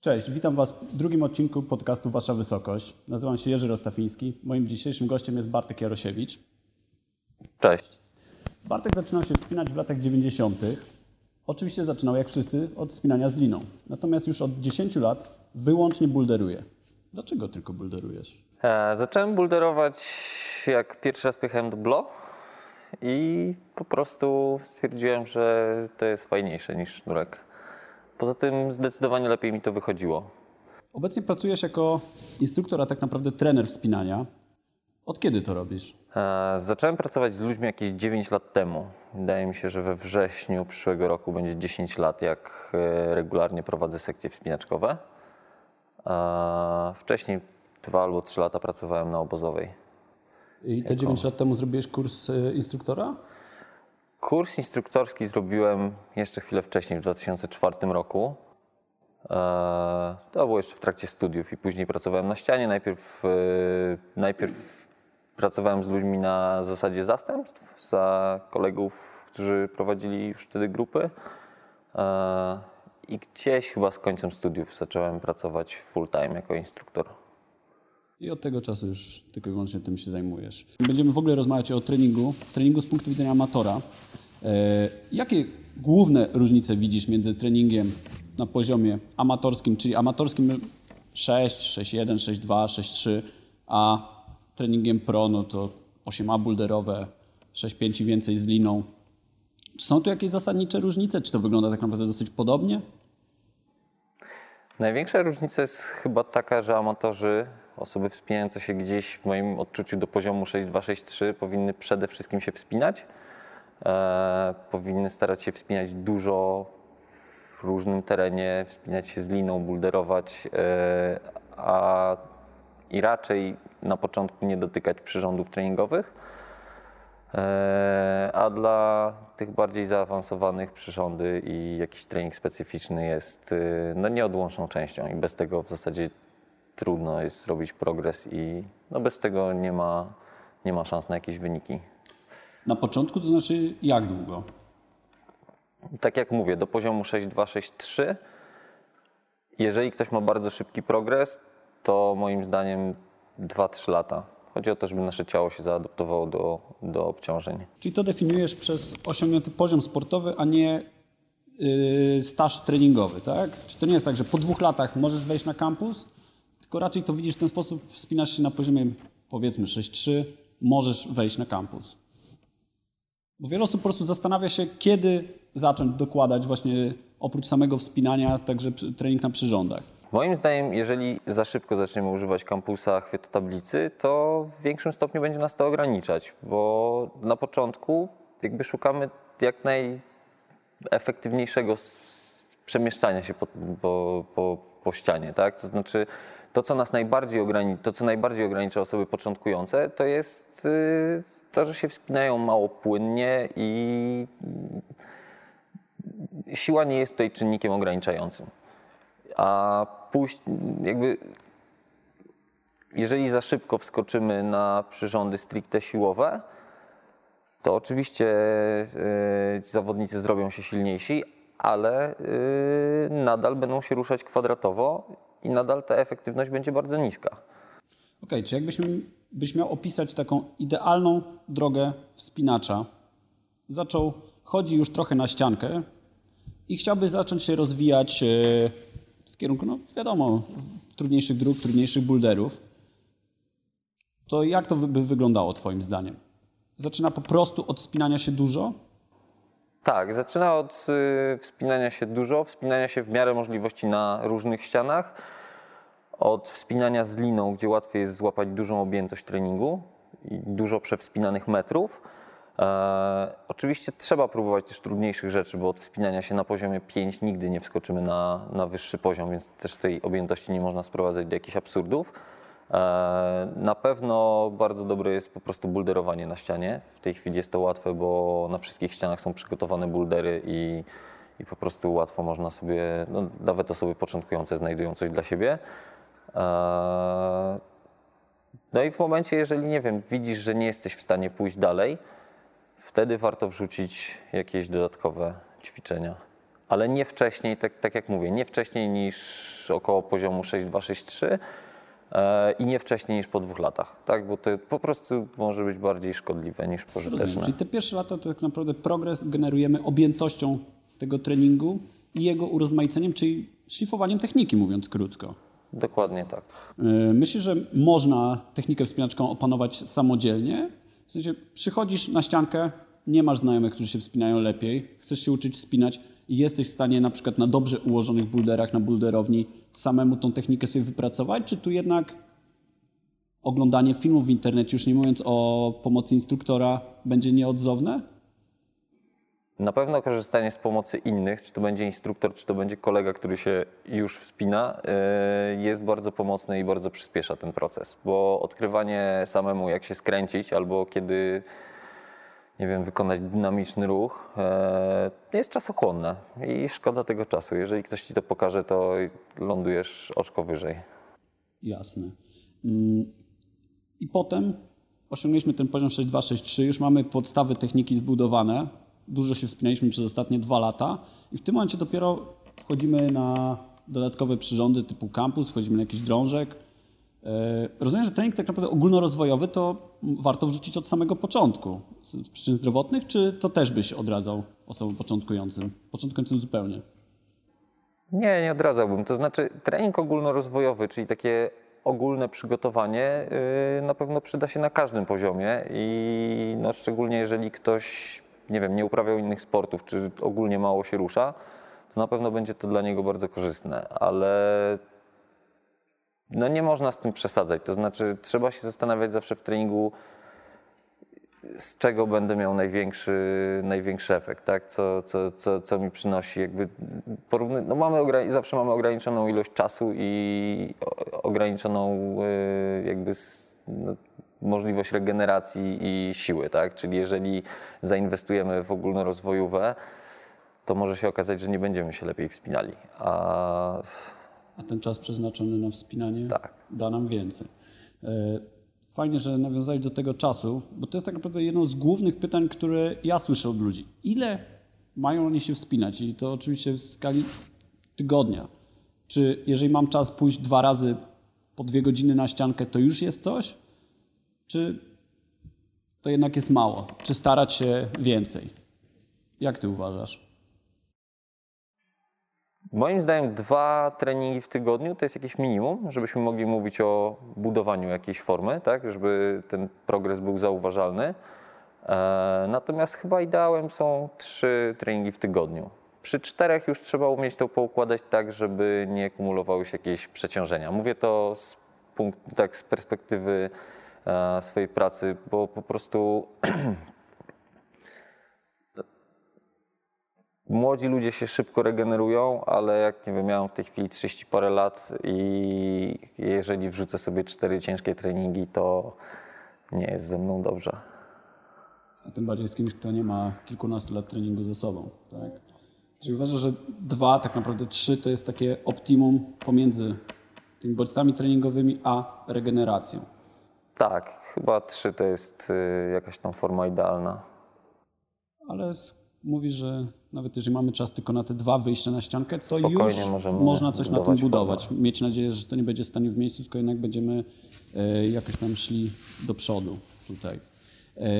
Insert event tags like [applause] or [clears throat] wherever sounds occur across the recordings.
Cześć, witam Was w drugim odcinku podcastu Wasza Wysokość. Nazywam się Jerzy Rostafiński. Moim dzisiejszym gościem jest Bartek Jarosiewicz. Cześć. Bartek zaczynał się wspinać w latach 90. Oczywiście zaczynał jak wszyscy od wspinania z liną. Natomiast już od 10 lat wyłącznie bulderuje. Dlaczego tylko bulderujesz? E, zacząłem bulderować jak pierwszy raz pojechałem do Blo i po prostu stwierdziłem, że to jest fajniejsze niż sznurek. Poza tym zdecydowanie lepiej mi to wychodziło. Obecnie pracujesz jako instruktor, a tak naprawdę trener wspinania. Od kiedy to robisz? E, zacząłem pracować z ludźmi jakieś 9 lat temu. Wydaje mi się, że we wrześniu przyszłego roku będzie 10 lat, jak e, regularnie prowadzę sekcje wspinaczkowe. E, wcześniej dwa albo trzy lata pracowałem na obozowej. I te 9 lat temu zrobiłeś kurs instruktora? Kurs instruktorski zrobiłem jeszcze chwilę wcześniej, w 2004 roku. Eee, To było jeszcze w trakcie studiów i później pracowałem na ścianie. Najpierw, e, najpierw pracowałem z ludźmi na zasadzie zastępstw, za kolegów, którzy prowadzili już wtedy grupy. Eee, I gdzieś chyba z końcem studiów zacząłem pracować full time jako instruktor. I od tego czasu już tylko i wyłącznie tym się zajmujesz. Będziemy w ogóle rozmawiać o treningu, treningu z punktu widzenia amatora. E, jakie główne różnice widzisz między treningiem na poziomie amatorskim, czyli amatorskim 6, 6.1, 6.2, 6.3, a treningiem pro, no to 8A boulderowe, 6.5 i więcej z liną. Czy są tu jakieś zasadnicze różnice? Czy to wygląda tak naprawdę dosyć podobnie? Największa różnica jest chyba taka, że amatorzy, osoby wspinające się gdzieś w moim odczuciu do poziomu 6263 powinny przede wszystkim się wspinać. E, powinny starać się wspinać dużo w różnym terenie, wspinać się z liną, bulderować, e, a i raczej na początku nie dotykać przyrządów treningowych. E, A dla tych bardziej zaawansowanych przyrządy i jakiś trening specyficzny jest y, no, nieodłączną częścią i bez tego w zasadzie trudno jest zrobić progres i no, bez tego nie ma, nie ma szans na jakieś wyniki. Na początku to znaczy jak długo? Tak jak mówię, do poziomu 6.2-6.3 jeżeli ktoś ma bardzo szybki progres, to moim zdaniem 2-3 lata. Chodzi o to, żeby nasze ciało się zaadoptowało do, do obciążeń. Czyli to definiujesz przez osiągnięty poziom sportowy, a nie yy, staż treningowy, tak? Czy to nie jest tak, że po dwóch latach możesz wejść na kampus, tylko raczej to widzisz w ten sposób, wspinasz się na poziomie powiedzmy 6-3, możesz wejść na kampus. Bo wiele osób po prostu zastanawia się, kiedy zacząć dokładać właśnie oprócz samego wspinania, także trening na przyrządach. Moim zdaniem, jeżeli za szybko zaczniemy używać kampusa chwytu tablicy, to w większym stopniu będzie nas to ograniczać, bo na początku jakby szukamy jak najefektywniejszego przemieszczania się po, po, po, po ścianie, tak? To znaczy to, co nas najbardziej ograniczy, to, co najbardziej ogranicza osoby początkujące, to jest y, to, że się wspinają mało płynnie i siła nie jest tutaj czynnikiem ograniczającym. A pójść jakby jeżeli za szybko wskoczymy na przyrządy stricte siłowe, to oczywiście yy, zawodnicy zrobią się silniejsi, ale yy, nadal będą się ruszać kwadratowo i nadal ta efektywność będzie bardzo niska. Okej, czy jakbyś byś miał opisać taką idealną drogę wspinacza, zaczął, chodzi już trochę na ściankę i chciałby zacząć się rozwijać e, w kierunku, no wiadomo, trudniejszych dróg, trudniejszych boulderów, to jak to by wyglądało Twoim zdaniem? Zaczyna po prostu od spinania się dużo? Tak, zaczyna od y, wspinania się dużo, wspinania się w miarę możliwości na różnych ścianach, od wspinania z liną, gdzie łatwiej jest złapać dużą objętość treningu i dużo przewspinanych metrów. E, oczywiście trzeba próbować też trudniejszych rzeczy, bo od wspinania się na poziomie 5 nigdy nie wskoczymy na, na wyższy poziom, więc też tej objętości nie można sprowadzać do jakichś absurdów. E, Na pewno bardzo dobre jest po prostu bulderowanie na ścianie. W tej chwili jest to łatwe, bo na wszystkich ścianach są przygotowane buldery i, i po prostu łatwo można sobie, no, nawet osoby początkujące znajdują coś dla siebie. E, No i w momencie, jeżeli nie wiem, widzisz, że nie jesteś w stanie pójść dalej, wtedy warto wrzucić jakieś dodatkowe ćwiczenia. ale nie wcześniej, tak, tak jak mówię, nie wcześniej niż około poziomu 6,2-6,3 e, i nie wcześniej niż po dwóch latach, tak? bo to po prostu może być bardziej szkodliwe niż Rozumiem. pożyteczne. Czyli te pierwsze lata to tak naprawdę progres generujemy objętością tego treningu i jego urozmaiceniem, czyli szlifowaniem techniki, mówiąc krótko. Dokładnie tak. Yy, Myślisz, że można technikę wspinaczką opanować samodzielnie? W sensie przychodzisz na ściankę, nie masz znajomych, którzy się wspinają lepiej, chcesz się uczyć wspinać i jesteś w stanie na przykład na dobrze ułożonych boulderach, na boulderowni samemu tą technikę sobie wypracować, czy tu jednak oglądanie filmów w internecie, już nie mówiąc o pomocy instruktora, będzie nieodzowne? Na pewno korzystanie z pomocy innych, czy to będzie instruktor, czy to będzie kolega, który się już wspina, yy, jest bardzo pomocne i bardzo przyspiesza ten proces, bo odkrywanie samemu, jak się skręcić, albo kiedy, nie wiem, wykonać dynamiczny ruch, yy, jest czasochłonne i szkoda tego czasu. Jeżeli ktoś ci to pokaże, to lądujesz oczko wyżej. Jasne. Mm, I potem osiągnęliśmy ten poziom 6.2, 6.3, już mamy podstawy techniki zbudowane. Dużo się wspinaliśmy przez ostatnie dwa lata i w tym momencie dopiero wchodzimy na dodatkowe przyrządy typu kampus, wchodzimy na jakiś drążek. E, Rozumiem, że trening tak naprawdę ogólnorozwojowy to warto wrzucić od samego początku. Z przyczyn zdrowotnych, czy to też byś odradzał osobom początkującym? Początkującym zupełnie. Nie, nie odradzałbym. To znaczy trening ogólnorozwojowy, czyli takie ogólne przygotowanie yy, na pewno przyda się na każdym poziomie i no, szczególnie jeżeli ktoś, nie wiem, nie uprawiał innych sportów, czy ogólnie mało się rusza, to na pewno będzie to dla niego bardzo korzystne, ale no nie można z tym przesadzać. To znaczy trzeba się zastanawiać zawsze w treningu, z czego będę miał największy, największy efekt, tak? co, co, co, co mi przynosi. Jakby porówny... no mamy zawsze mamy ograniczoną ilość czasu i ograniczoną y, jakby no, możliwość regeneracji i siły. Tak? Czyli jeżeli zainwestujemy w ogólnorozwojówę, to może się okazać, że nie będziemy się lepiej wspinali. A A ten czas przeznaczony na wspinanie Tak. da nam więcej. E, Fajnie, że nawiązali do tego czasu, bo to jest tak naprawdę jedno z głównych pytań, które ja słyszę od ludzi. Ile mają oni się wspinać? I to oczywiście w skali tygodnia. Czy jeżeli mam czas pójść dwa razy po dwie godziny na ściankę, to już jest coś? Czy to jednak jest mało? Czy starać się więcej? Jak ty uważasz? Moim zdaniem dwa treningi w tygodniu to jest jakieś minimum, żebyśmy mogli mówić o budowaniu jakiejś formy, tak, żeby ten progres był zauważalny. E, natomiast chyba ideałem są trzy treningi w tygodniu. Przy czterech już trzeba umieć to poukładać tak, żeby nie kumulowały się jakieś przeciążenia. Mówię to z, punkt, tak, z perspektywy e, swojej pracy, bo po prostu [clears throat] Młodzi ludzie się szybko regenerują, ale jak nie wiem, miałem w tej chwili 30 parę lat i jeżeli wrzucę sobie cztery ciężkie treningi, to nie jest ze mną dobrze. A tym bardziej z kimś, kto nie ma kilkunastu lat treningu ze sobą. Tak? Czyli uważasz, że dwa, tak naprawdę trzy to jest takie optimum pomiędzy tymi bodźcami treningowymi a regeneracją. Tak, chyba trzy to jest y, jakaś tam forma idealna. Ale mówisz, że nawet jeżeli mamy czas tylko na te dwa wyjścia na ściankę, to Spokojnie już można coś na tym budować budować. Mieć nadzieję, że to nie będzie stanie w miejscu, tylko jednak będziemy e, jakoś tam szli do przodu tutaj. E,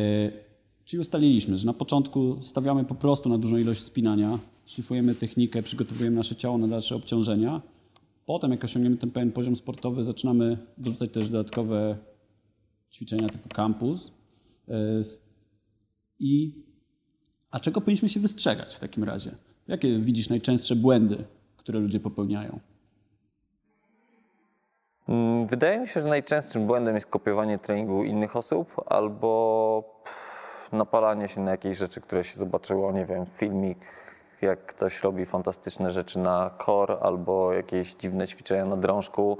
czyli ustaliliśmy, że na początku stawiamy po prostu na dużą ilość wspinania, szlifujemy technikę, przygotowujemy nasze ciało na dalsze obciążenia. Potem, jak osiągniemy ten pewien poziom sportowy, zaczynamy dorzucać też dodatkowe ćwiczenia typu campus. E, I a czego powinniśmy się wystrzegać w takim razie? Jakie widzisz najczęstsze błędy, które ludzie popełniają? Mm, Wydaje mi się, że najczęstszym błędem jest kopiowanie treningu innych osób albo napalanie się na jakieś rzeczy, które się zobaczyło, nie wiem, filmik, jak ktoś robi fantastyczne rzeczy na core albo jakieś dziwne ćwiczenia na drążku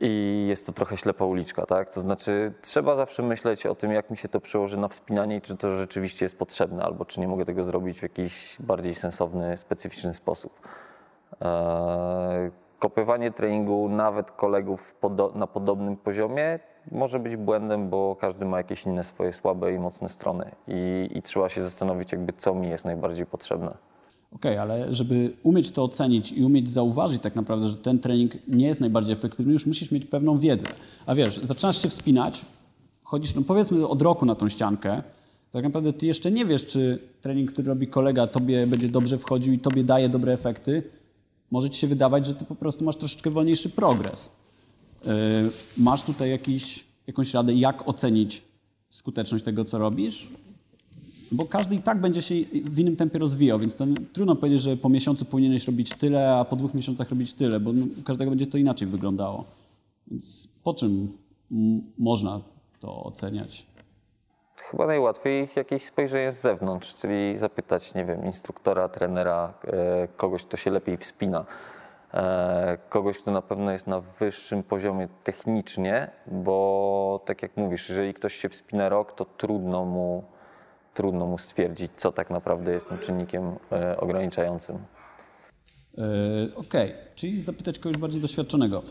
i jest to trochę ślepa uliczka, tak? To znaczy trzeba zawsze myśleć o tym, jak mi się to przełoży na wspinanie czy to rzeczywiście jest potrzebne, albo czy nie mogę tego zrobić w jakiś bardziej sensowny, specyficzny sposób. Eee, Kopiowanie treningu nawet kolegów na podobnym poziomie może być błędem, bo każdy ma jakieś inne swoje słabe i mocne strony i, i trzeba się zastanowić, jakby co mi jest najbardziej potrzebne. Okej, ale żeby umieć to ocenić i umieć zauważyć tak naprawdę, że ten trening nie jest najbardziej efektywny, już musisz mieć pewną wiedzę. A wiesz, zaczynasz się wspinać, chodzisz, no powiedzmy od roku na tą ściankę, tak naprawdę ty jeszcze nie wiesz, czy trening, który robi kolega, tobie będzie dobrze wchodził i tobie daje dobre efekty. Może ci się wydawać, że ty po prostu masz troszeczkę wolniejszy progres. Yy, masz tutaj jakiś, jakąś radę, jak ocenić skuteczność tego, co robisz? Bo każdy i tak będzie się w innym tempie rozwijał, więc to trudno powiedzieć, że po miesiącu powinieneś robić tyle, a po dwóch miesiącach robić tyle, bo no, u każdego będzie to inaczej wyglądało. Więc po czym można to oceniać? Chyba najłatwiej jakieś spojrzenie z zewnątrz, czyli zapytać, nie wiem, instruktora, trenera, e, kogoś, kto się lepiej wspina, e, kogoś, kto na pewno jest na wyższym poziomie technicznie, bo tak jak mówisz, jeżeli ktoś się wspina rok, to trudno mu, trudno mu stwierdzić, co tak naprawdę jest tym czynnikiem e, ograniczającym. Yy, Okej, czyli zapytać kogoś bardziej doświadczonego.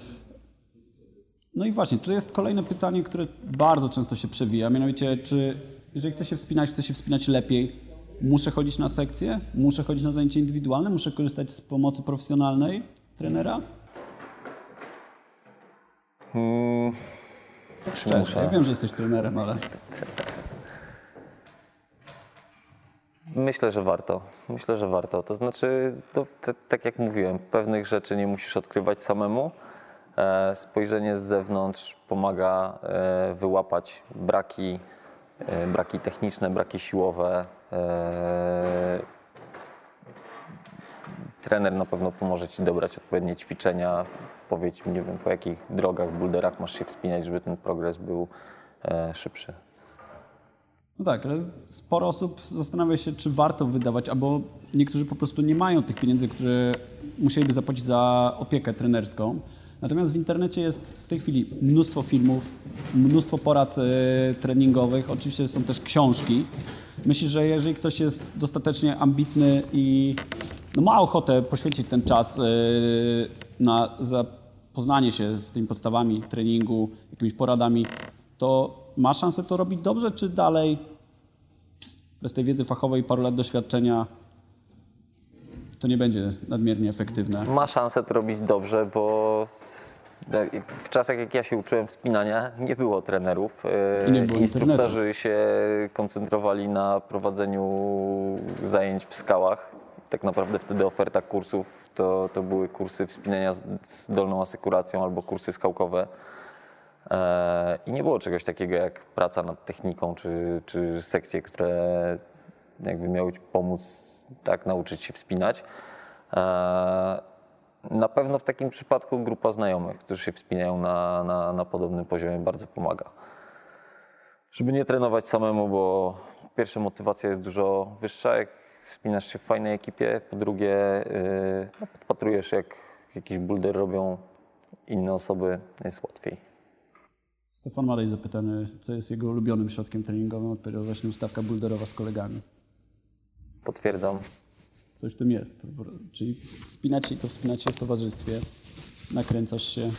No i właśnie, tu jest kolejne pytanie, które bardzo często się przewija, mianowicie czy jeżeli chcę się wspinać, chcę się wspinać lepiej, muszę chodzić na sekcje, muszę chodzić na zajęcia indywidualne, muszę korzystać z pomocy profesjonalnej trenera? Hmm, Szczerze, muszę? ja wiem, że jesteś trenerem, ale [laughs] Myślę, że warto. Myślę, że warto. To znaczy, to, te, tak jak mówiłem, pewnych rzeczy nie musisz odkrywać samemu. E, spojrzenie z zewnątrz pomaga e, wyłapać braki, e, braki techniczne, braki siłowe. E, trener na pewno pomoże Ci dobrać odpowiednie ćwiczenia, powie Ci, nie wiem, po jakich drogach, bulderach masz się wspinać, żeby ten progres był e, szybszy. No tak, ale sporo osób zastanawia się, czy warto wydawać, albo niektórzy po prostu nie mają tych pieniędzy, które musieliby zapłacić za opiekę trenerską. Natomiast w internecie jest w tej chwili mnóstwo filmów, mnóstwo porad e, treningowych, oczywiście są też książki. Myślę, że jeżeli ktoś jest dostatecznie ambitny i no, ma ochotę poświęcić ten czas e, na zapoznanie się z tymi podstawami treningu, jakimiś poradami, to ma szansę to robić dobrze, czy dalej bez tej wiedzy fachowej i paru lat doświadczenia to nie będzie nadmiernie efektywne? ma szansę to robić dobrze, bo w czasach jak ja się uczyłem wspinania, nie było trenerów. E, nie było Instruktorzy się koncentrowali na prowadzeniu zajęć w skałach. Tak naprawdę wtedy oferta kursów to, to były kursy wspinania z, z dolną asekuracją albo kursy skałkowe. E, I nie było czegoś takiego jak praca nad techniką, czy, czy sekcje, które jakby miały pomóc tak nauczyć się wspinać. E, Na pewno w takim przypadku grupa znajomych, którzy się wspinają na, na, na podobnym poziomie, bardzo pomaga. Żeby nie trenować samemu, bo po pierwsze motywacja jest dużo wyższa, jak wspinasz się w fajnej ekipie. Po drugie, yy, no, podpatrujesz, jak jakiś boulder robią inne osoby, jest łatwiej. Stefan Malej zapytany, co jest jego ulubionym środkiem treningowym, odpowiedział właśnie ustawka boulderowa z kolegami. Potwierdzam. Coś w tym jest. Czyli wspinać się i to wspinać się w towarzystwie, nakręcasz się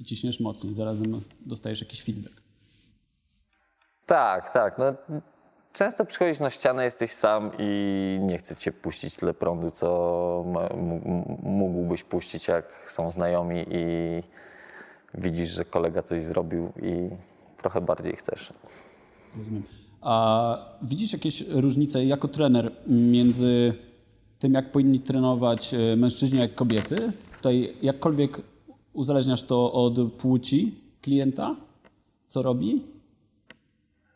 i ciśniesz mocniej, zarazem dostajesz jakiś feedback. Tak, tak. No, często przychodzisz na ścianę, jesteś sam i nie chce cię puścić tyle prądu, co mógłbyś puścić, jak są znajomi i widzisz, że kolega coś zrobił i trochę bardziej chcesz. Rozumiem. A widzisz jakieś różnice jako trener między tym, jak powinni trenować e, mężczyźni, jak kobiety? Tutaj jakkolwiek uzależniasz to od płci klienta, co robi?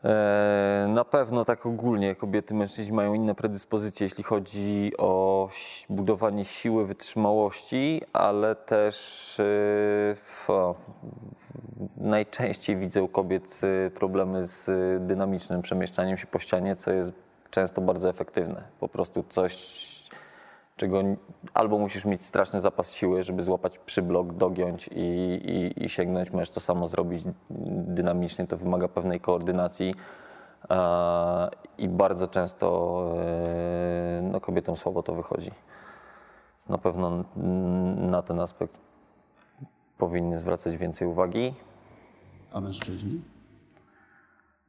E, Na pewno tak ogólnie kobiety, mężczyźni mają inne predyspozycje, jeśli chodzi o budowanie siły, wytrzymałości, ale też e, o, najczęściej widzę u kobiet e, problemy z dynamicznym przemieszczaniem się po ścianie, co jest często bardzo efektywne. Po prostu coś, czego albo musisz mieć straszny zapas siły, żeby złapać przyblok, dogiąć i, i, i sięgnąć. Możesz to samo zrobić dynamicznie, to wymaga pewnej koordynacji i bardzo często e, no, kobietom słabo to wychodzi. Więc na pewno na ten aspekt powinny zwracać więcej uwagi. A mężczyźni?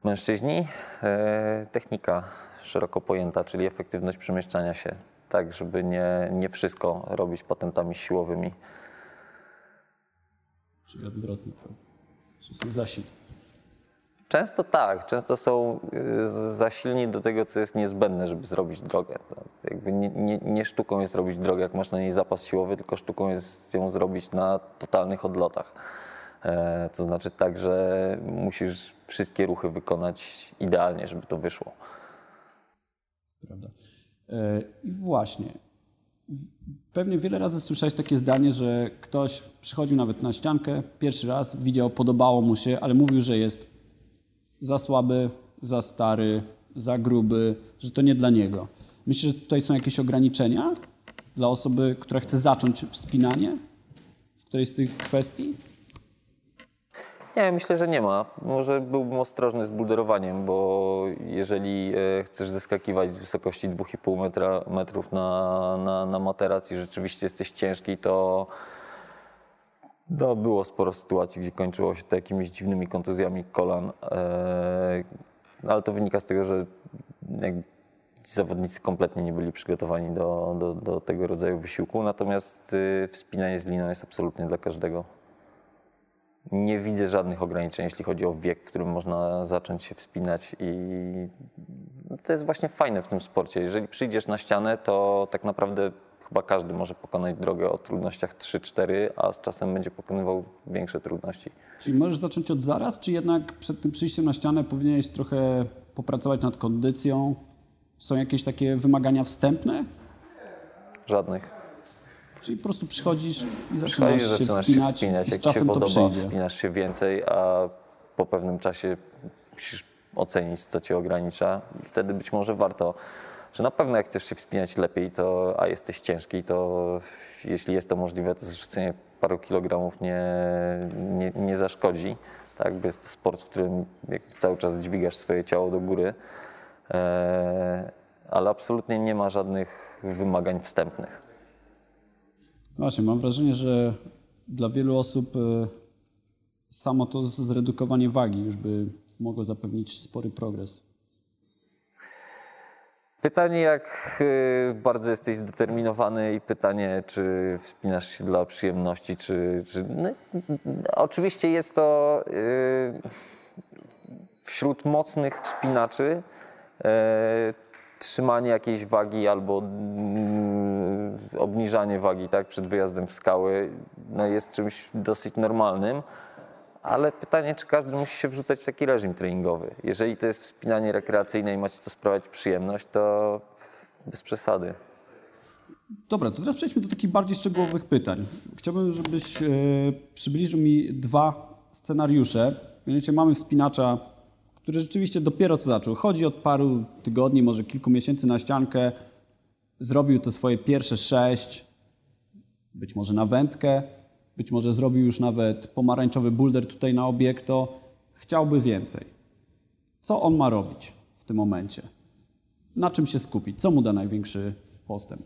Mężczyźni, e, technika szeroko pojęta, czyli efektywność przemieszczania się. Tak żeby nie, nie wszystko robić patentami siłowymi. Czyli odwrotnie, to jest zasil. Często tak, często są y, za silni do tego, co jest niezbędne, żeby zrobić drogę. To jakby nie, nie, nie sztuką jest robić drogę, jak masz na niej zapas siłowy, tylko sztuką jest ją zrobić na totalnych odlotach. E, to znaczy tak, że musisz wszystkie ruchy wykonać idealnie, żeby to wyszło. Prawda. E, I właśnie, pewnie wiele razy słyszałeś takie zdanie, że ktoś przychodził nawet na ściankę, pierwszy raz widział, podobało mu się, ale mówił, że jest za słaby, za stary, za gruby, że to nie dla niego. Myślisz, że tutaj są jakieś ograniczenia dla osoby, która chce zacząć wspinanie w którejś z tych kwestii? Nie, myślę, że nie ma. Może byłbym ostrożny z bulderowaniem, bo jeżeli e, chcesz zeskakiwać z wysokości 2,5 metra, metrów na, na, na materac i rzeczywiście jesteś ciężki, to no, było sporo sytuacji, gdzie kończyło się to jakimiś dziwnymi kontuzjami kolan, e, ale to wynika z tego, że zawodnicy kompletnie nie byli przygotowani do, do, do tego rodzaju wysiłku, natomiast y, wspinanie z liną jest absolutnie dla każdego. Nie widzę żadnych ograniczeń, jeśli chodzi o wiek, w którym można zacząć się wspinać i to jest właśnie fajne w tym sporcie. Jeżeli przyjdziesz na ścianę, to tak naprawdę chyba każdy może pokonać drogę o trudnościach 3-4, a z czasem będzie pokonywał większe trudności. Czyli możesz zacząć od zaraz, czy jednak przed tym przyjściem na ścianę powinieneś trochę popracować nad kondycją? Są jakieś takie wymagania wstępne? Żadnych. Czyli po prostu przychodzisz i zaczynasz, się, zaczynasz wspinać, się wspinać. Jak ci się podoba, wspinasz się więcej, a po pewnym czasie musisz ocenić, co cię ogranicza. Wtedy być może warto że na pewno jak chcesz się wspinać lepiej, to, a jesteś ciężki, to jeśli jest to możliwe, to zrzucenie paru kilogramów nie, nie, nie zaszkodzi. Tak, bo jest to sport, w którym cały czas dźwigasz swoje ciało do góry, e, ale absolutnie nie ma żadnych wymagań wstępnych. Właśnie, mam wrażenie, że dla wielu osób e, samo to zredukowanie wagi już by mogło zapewnić spory progres. Pytanie, jak y, bardzo jesteś zdeterminowany i pytanie, czy wspinasz się dla przyjemności, czy... czy no, oczywiście jest to y, wśród mocnych wspinaczy y, trzymanie jakiejś wagi albo obniżanie wagi tak, przed wyjazdem w skały no, jest czymś dosyć normalnym. Ale pytanie, czy każdy musi się wrzucać w taki reżim treningowy. Jeżeli to jest wspinanie rekreacyjne i macie to sprawiać przyjemność, to bez przesady. Dobra, to teraz przejdźmy do takich bardziej szczegółowych pytań. Chciałbym, żebyś e, przybliżył mi dwa scenariusze. Mianowicie mamy wspinacza, który rzeczywiście dopiero co zaczął. Chodzi od paru tygodni, może kilku miesięcy na ściankę. Zrobił to swoje pierwsze sześć, być może na wędkę być może zrobił już nawet pomarańczowy bulder tutaj na obiekto, chciałby więcej. Co on ma robić w tym momencie? Na czym się skupić? Co mu da największy postęp?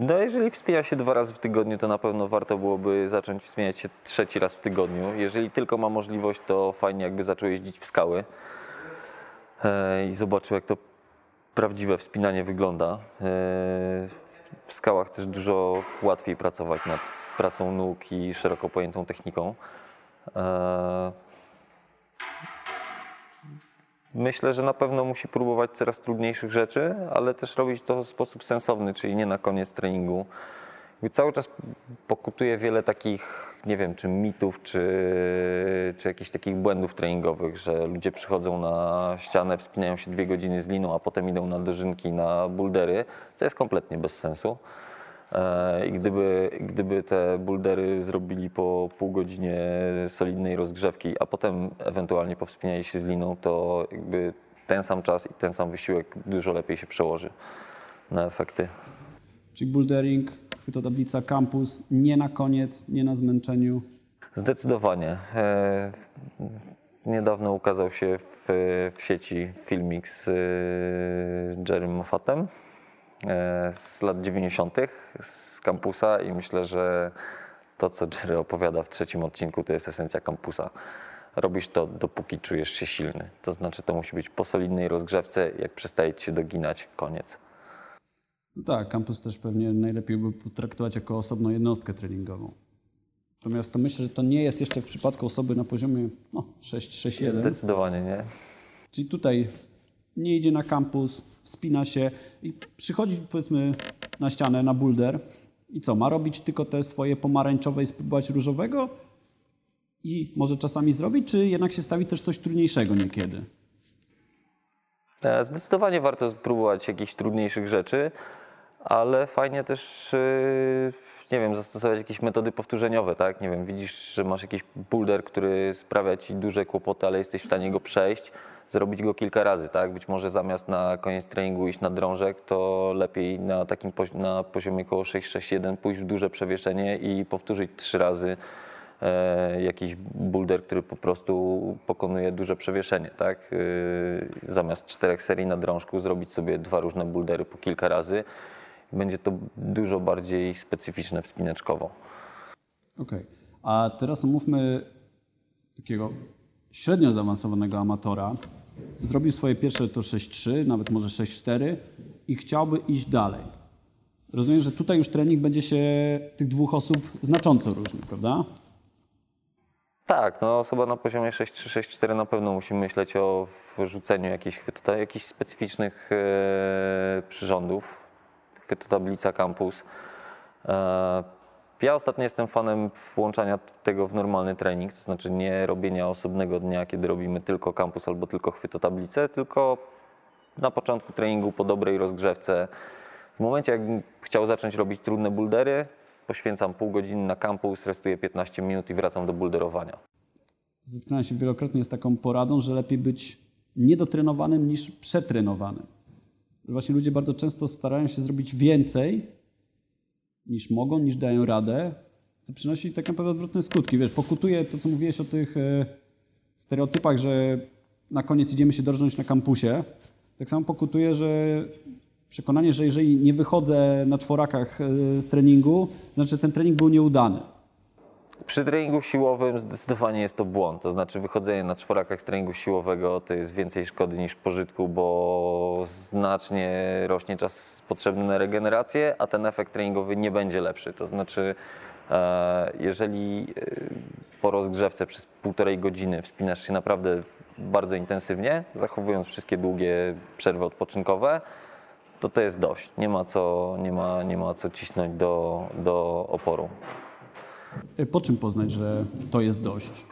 No, jeżeli wspina się dwa razy w tygodniu, to na pewno warto byłoby zacząć wspinać się trzeci raz w tygodniu. Jeżeli tylko ma możliwość, to fajnie jakby zaczął jeździć w skały e, i zobaczył, jak to prawdziwe wspinanie wygląda. E, w skałach też dużo łatwiej pracować nad pracą nóg i szeroko pojętą techniką. Myślę, że na pewno musi próbować coraz trudniejszych rzeczy, ale też robić to w sposób sensowny, czyli nie na koniec treningu. cały czas pokutuje wiele takich nie wiem, czy mitów, czy, czy jakichś takich błędów treningowych, że ludzie przychodzą na ścianę, wspinają się dwie godziny z liną, a potem idą na dożynki, na buldery, co jest kompletnie bez sensu. E, I gdyby, gdyby te buldery zrobili po pół godzinie solidnej rozgrzewki, a potem ewentualnie powspinali się z liną, to jakby ten sam czas i ten sam wysiłek dużo lepiej się przełoży na efekty. Czyli bouldering tablica Campus, nie na koniec, nie na zmęczeniu? Zdecydowanie. E, niedawno ukazał się w, w sieci filmik z e, Jerrym Moffatem z lat 90. z kampusa i myślę, że to, co Jerry opowiada w trzecim odcinku, to jest esencja kampusa. robisz to, dopóki czujesz się silny. To znaczy, to musi być po solidnej rozgrzewce, jak przestaje ci się doginać, koniec. No tak, kampus też pewnie najlepiej by potraktować jako osobną jednostkę treningową. Natomiast to myślę, że to nie jest jeszcze w przypadku osoby na poziomie no, 6-6-1. Zdecydowanie nie. Czyli tutaj nie idzie na kampus, wspina się i przychodzi powiedzmy na ścianę, na boulder i co, ma robić tylko te swoje pomarańczowe i spróbować różowego i może czasami zrobić, czy jednak się stawi też coś trudniejszego niekiedy? E, Zdecydowanie warto spróbować jakichś trudniejszych rzeczy, ale fajnie też, yy, nie wiem, zastosować jakieś metody powtórzeniowe, tak? Nie wiem, widzisz, że masz jakiś boulder, który sprawia ci duże kłopoty, ale jesteś w stanie go przejść, zrobić go kilka razy, tak? Być może zamiast na koniec treningu iść na drążek, to lepiej na takim pozi- na poziomie koło 6-6-1 pójść w duże przewieszenie i powtórzyć trzy razy e, jakiś boulder, który po prostu pokonuje duże przewieszenie, tak? E, zamiast czterech serii na drążku zrobić sobie dwa różne bouldery po kilka razy. Będzie to dużo bardziej specyficzne wspineczkowo. Okej. A teraz omówmy takiego średnio zaawansowanego amatora. Zrobił swoje pierwsze to 6-3, nawet może 6-4 i chciałby iść dalej. Rozumiem, że tutaj już trening będzie się tych dwóch osób znacząco różnił, prawda? Tak, no osoba na poziomie 6-3-6-4 na pewno musi myśleć o wrzuceniu jakichś, chwytota- jakichś specyficznych e, przyrządów. Chwytotablica Campus. E, ja ostatnio jestem fanem włączania tego w normalny trening, to znaczy nie robienia osobnego dnia, kiedy robimy tylko Campus albo tylko chwytotablicę, tylko na początku treningu po dobrej rozgrzewce. W momencie, jakbym chciał zacząć robić trudne bouldery, poświęcam pół godziny na Campus, restuję 15 minut i wracam do boulderowania. Zetknąłem się wielokrotnie z taką poradą, że lepiej być niedotrenowanym niż przetrenowanym. Właśnie ludzie bardzo często starają się zrobić więcej niż mogą, niż dają radę, co przynosi tak naprawdę odwrotne skutki. Wiesz, pokutuje to, co mówiłeś o tych e, stereotypach, że na koniec idziemy się dorżnąć na kampusie. Tak samo pokutuje, że przekonanie, że jeżeli nie wychodzę na czworakach e, z treningu, to znaczy, ten trening był nieudany. Przy treningu siłowym zdecydowanie jest to błąd. To znaczy wychodzenie na czworakach z treningu siłowego to jest więcej szkody niż pożytku, bo znacznie rośnie czas potrzebny na regenerację, a ten efekt treningowy nie będzie lepszy. To znaczy e, jeżeli e, po rozgrzewce przez półtorej godziny wspinasz się naprawdę bardzo intensywnie, zachowując wszystkie długie przerwy odpoczynkowe, to to jest dość. Nie ma co, nie ma, nie ma co cisnąć do, do oporu. E, Po czym poznać, że to jest dość?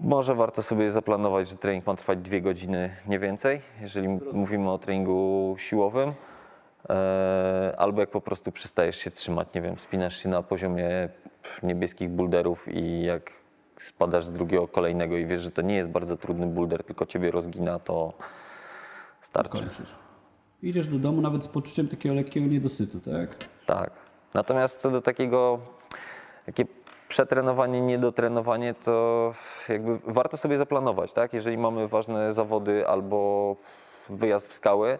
Może warto sobie zaplanować, że trening ma trwać dwie godziny, nie więcej, jeżeli mówimy o treningu siłowym. E, Albo jak po prostu przestajesz się trzymać, nie wiem, spinasz się na poziomie niebieskich boulderów i jak spadasz z drugiego kolejnego i wiesz, że to nie jest bardzo trudny boulder, tylko ciebie rozgina, to starczy. kończysz. Idziesz do domu nawet z poczuciem takiego lekkiego niedosytu, tak? Tak. Natomiast co do takiego, takie przetrenowanie, niedotrenowanie, to jakby warto sobie zaplanować, tak? Jeżeli mamy ważne zawody albo wyjazd w skały,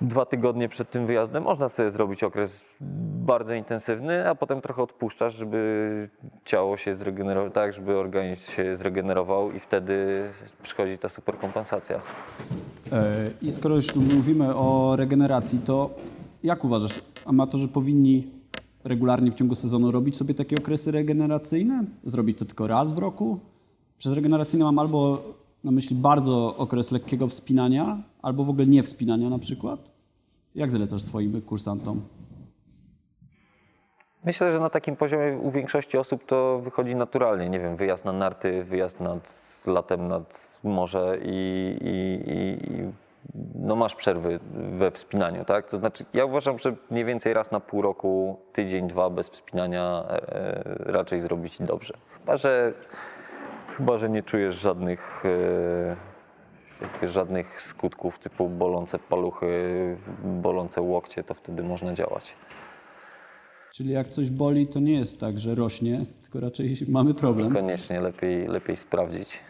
dwa tygodnie przed tym wyjazdem można sobie zrobić okres bardzo intensywny, a potem trochę odpuszczasz, żeby ciało się zregenerowało, tak, żeby organizm się zregenerował i wtedy przychodzi ta super kompensacja. E, I skoro już mówimy o regeneracji, to jak uważasz, amatorzy powinni regularnie w ciągu sezonu robić sobie takie okresy regeneracyjne? Zrobić to tylko raz w roku? Przez regeneracyjne mam albo na myśli bardzo okres lekkiego wspinania, albo w ogóle nie wspinania na przykład. Jak zalecasz swoim kursantom? Myślę, że na takim poziomie u większości osób to wychodzi naturalnie. Nie wiem, wyjazd na narty, wyjazd nad latem nad morze i, i, i, i no masz przerwy we wspinaniu, tak? To znaczy, ja uważam, że mniej więcej raz na pół roku, tydzień, dwa bez wspinania e, e, raczej zrobić dobrze. Chyba, że, chyba, że nie czujesz żadnych, e, żadnych skutków typu bolące paluchy, bolące łokcie, to wtedy można działać. Czyli jak coś boli, to nie jest tak, że rośnie, tylko raczej mamy problem. Koniecznie lepiej, lepiej sprawdzić.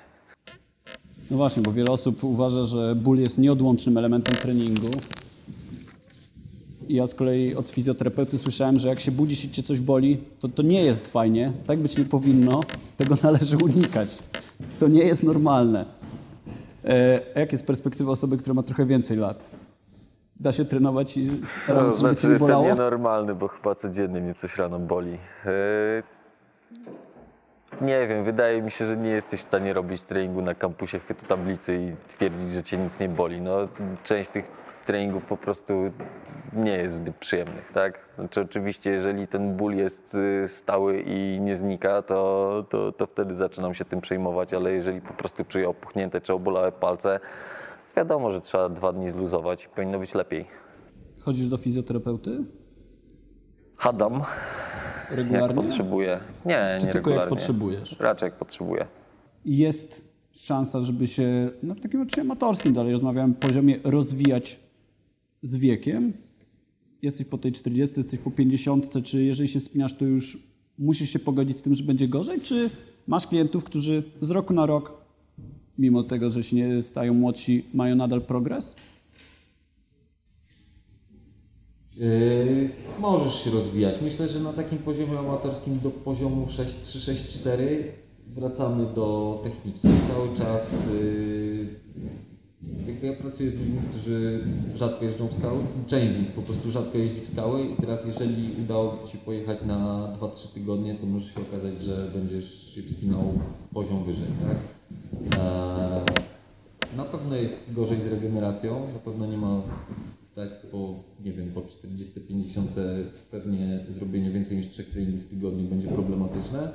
No właśnie, bo wiele osób uważa, że ból jest nieodłącznym elementem treningu. I ja z kolei od fizjoterapeuty słyszałem, że jak się budzisz i cię coś boli, to to nie jest fajnie, tak być nie powinno, tego [laughs] należy unikać. To nie jest normalne. E, a jak jest perspektywa osoby, która ma trochę więcej lat? Da się trenować i rano, żeby znaczy, cię nie jestem bolało? nienormalny, bo chyba codziennie mnie coś rano boli. Yy, Nie wiem, wydaje mi się, że nie jesteś w stanie robić treningu na kampusie chwytu tablicy i twierdzić, że cię nic nie boli. No, część tych treningów po prostu nie jest zbyt przyjemnych, tak? Znaczy oczywiście, jeżeli ten ból jest y, stały i nie znika, to, to, to wtedy zaczynam się tym przejmować, ale jeżeli po prostu czuję opuchnięte czy obolałe palce, wiadomo, że trzeba dwa dni zluzować i powinno być lepiej. Chodzisz do fizjoterapeuty Chadzam, jak regularnie? potrzebuję. Nie, Czy nie tylko jak regularnie. potrzebujesz? Raczej jak potrzebuję. I jest szansa, żeby się no, w takim oczywiście amatorskim dalej rozmawiałem poziomie rozwijać z wiekiem. Jesteś po tej 40, jesteś po 50, czy jeżeli się spinasz, to już musisz się pogodzić z tym, że będzie gorzej, czy masz klientów, którzy z roku na rok, mimo tego, że się nie stają młodsi, mają nadal progres? Yy, możesz się rozwijać. Myślę, że na takim poziomie amatorskim do poziomu 6-3-6-4 wracamy do techniki. Cały czas yy, jakby ja pracuję z ludźmi, którzy rzadko jeżdżą w skały. Część z nich po prostu rzadko jeździ w skały i teraz jeżeli udało Ci pojechać na 2-3 tygodnie, to może się okazać, że będziesz się wspinał poziom wyżej, tak? Eee, na pewno jest gorzej z regeneracją, na pewno nie ma tak po, nie wiem, po 40-50 pewnie zrobienie więcej niż 3 treningów w tygodniu będzie problematyczne,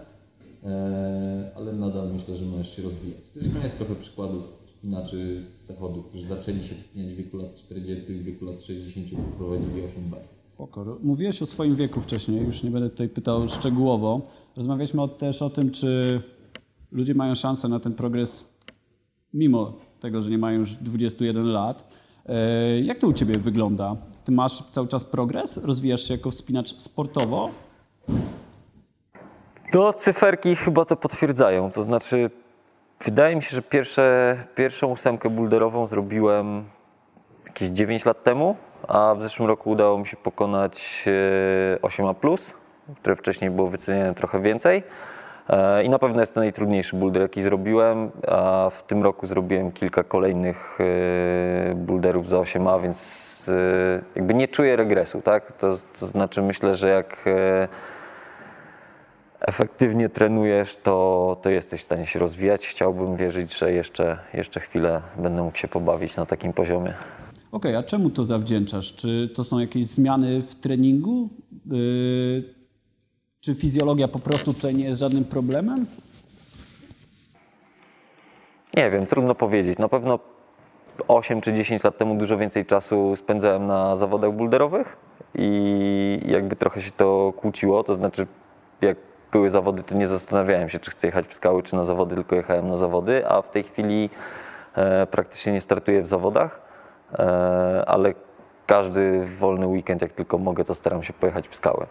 e, ale nadal myślę, że możesz się rozwijać. Zresztą jest trochę przykładów wspinaczy z zachodu, którzy zaczęli się wspinać w wieku lat 40 i w wieku lat 60 prowadzili 8B. Spoko. Mówiłeś o swoim wieku wcześniej, już nie będę tutaj pytał szczegółowo. Rozmawialiśmy też o tym, czy ludzie mają szansę na ten progres mimo tego, że nie mają już 21 lat. E, Jak to u Ciebie wygląda? Ty masz cały czas progres? Rozwijasz się jako wspinacz sportowo? No, cyferki chyba to potwierdzają. To znaczy, wydaje mi się, że pierwsze, pierwszą ósemkę boulderową zrobiłem jakieś 9 lat temu, a w zeszłym roku udało mi się pokonać e, 8A+, które wcześniej było wyceniane trochę więcej. E, I na pewno jest to najtrudniejszy boulder, jaki zrobiłem, a w tym roku zrobiłem kilka kolejnych e, boulderów za 8A, więc e, jakby nie czuję regresu, tak? To, to znaczy myślę, że jak e, efektywnie trenujesz, to, to jesteś w stanie się rozwijać. Chciałbym wierzyć, że jeszcze, jeszcze chwilę będę mógł się pobawić na takim poziomie. Okej, a czemu to zawdzięczasz? Czy to są jakieś zmiany w treningu? Yy, czy fizjologia po prostu tutaj nie jest żadnym problemem? Nie wiem, trudno powiedzieć. Na pewno 8 czy 10 lat temu dużo więcej czasu spędzałem na zawodach boulderowych i jakby trochę się to kłóciło. To znaczy, jak były zawody, to nie zastanawiałem się, czy chcę jechać w skały, czy na zawody, tylko jechałem na zawody, a w tej chwili e, praktycznie nie startuję w zawodach, e, ale każdy wolny weekend, jak tylko mogę, to staram się pojechać w skałę.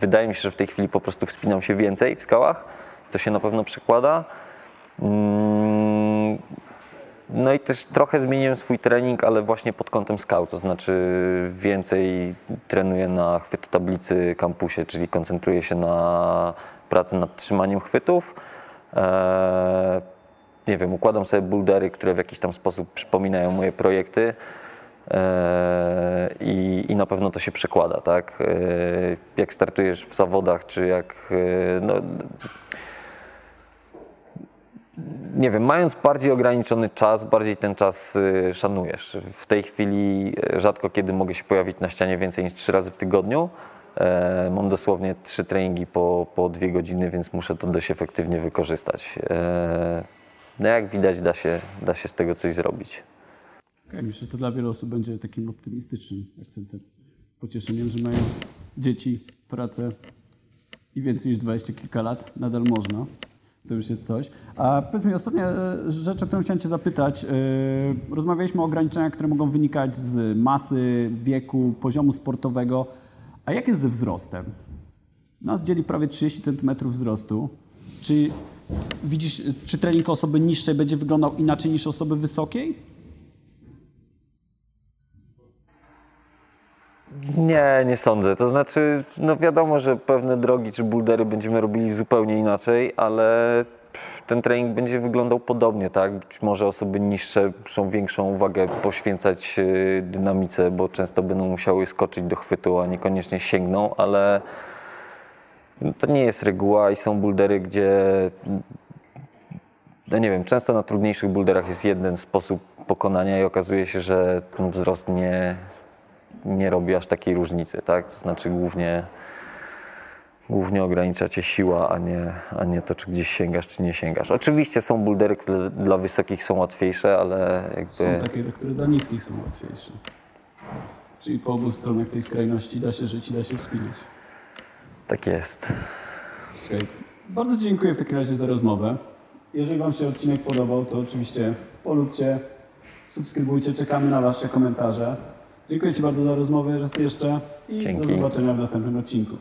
Wydaje mi się, że w tej chwili po prostu wspinam się więcej w skałach. To się na pewno przekłada. Mm, No i też trochę zmieniłem swój trening, ale właśnie pod kątem skał, to znaczy więcej trenuję na chwytu tablicy kampusie, czyli koncentruję się na pracy nad trzymaniem chwytów. Eee, nie wiem, układam sobie bouldery, które w jakiś tam sposób przypominają moje projekty. Eee, I, I na pewno to się przekłada, tak? Eee, Jak startujesz w zawodach, czy jak. eee, No, nie wiem, mając bardziej ograniczony czas, bardziej ten czas szanujesz. W tej chwili rzadko kiedy mogę się pojawić na ścianie więcej niż trzy razy w tygodniu. E, mam dosłownie trzy treningi po, po dwie godziny, więc muszę to dość efektywnie wykorzystać. E, no jak widać, da się, da się z tego coś zrobić. Okay, myślę, że to dla wielu osób będzie takim optymistycznym akcentem, pocieszeniem, że mając dzieci, pracę i więcej niż 20 kilka lat, nadal można. To już jest coś. A powiedz mi, ostatnia e, rzecz, o którą chciałem Cię zapytać. E, Rozmawialiśmy o ograniczeniach, które mogą wynikać z masy, wieku, poziomu sportowego. A jak jest ze wzrostem? Nas dzieli prawie 30 cm wzrostu. Czy widzisz, czy trening osoby niższej będzie wyglądał inaczej niż osoby wysokiej? Nie, nie sądzę. To znaczy, no wiadomo, że pewne drogi czy buldery będziemy robili zupełnie inaczej, ale ten trening będzie wyglądał podobnie, tak? Być może osoby niższe muszą większą uwagę poświęcać yy, dynamice, bo często będą musiały skoczyć do chwytu, a niekoniecznie sięgną, ale to nie jest reguła i są buldery, gdzie no nie wiem, często na trudniejszych bulderach jest jeden sposób pokonania i okazuje się, że ten wzrost nie, nie robi aż takiej różnicy, tak? To znaczy głównie, głównie ogranicza cię siła, a nie, a nie to, czy gdzieś sięgasz, czy nie sięgasz. Oczywiście są buldery, które dla wysokich są łatwiejsze, ale Są jakby... takie, które dla niskich są łatwiejsze. Czyli po obu stronach tej skrajności da się żyć i da się wspinać. Tak jest. Słuchaj, bardzo dziękuję w takim razie za rozmowę. Jeżeli Wam się odcinek podobał, to oczywiście polubcie, subskrybujcie, czekamy na Wasze komentarze. Dziękuję Ci bardzo za rozmowę raz jeszcze i Dzięki. do zobaczenia w następnym odcinku.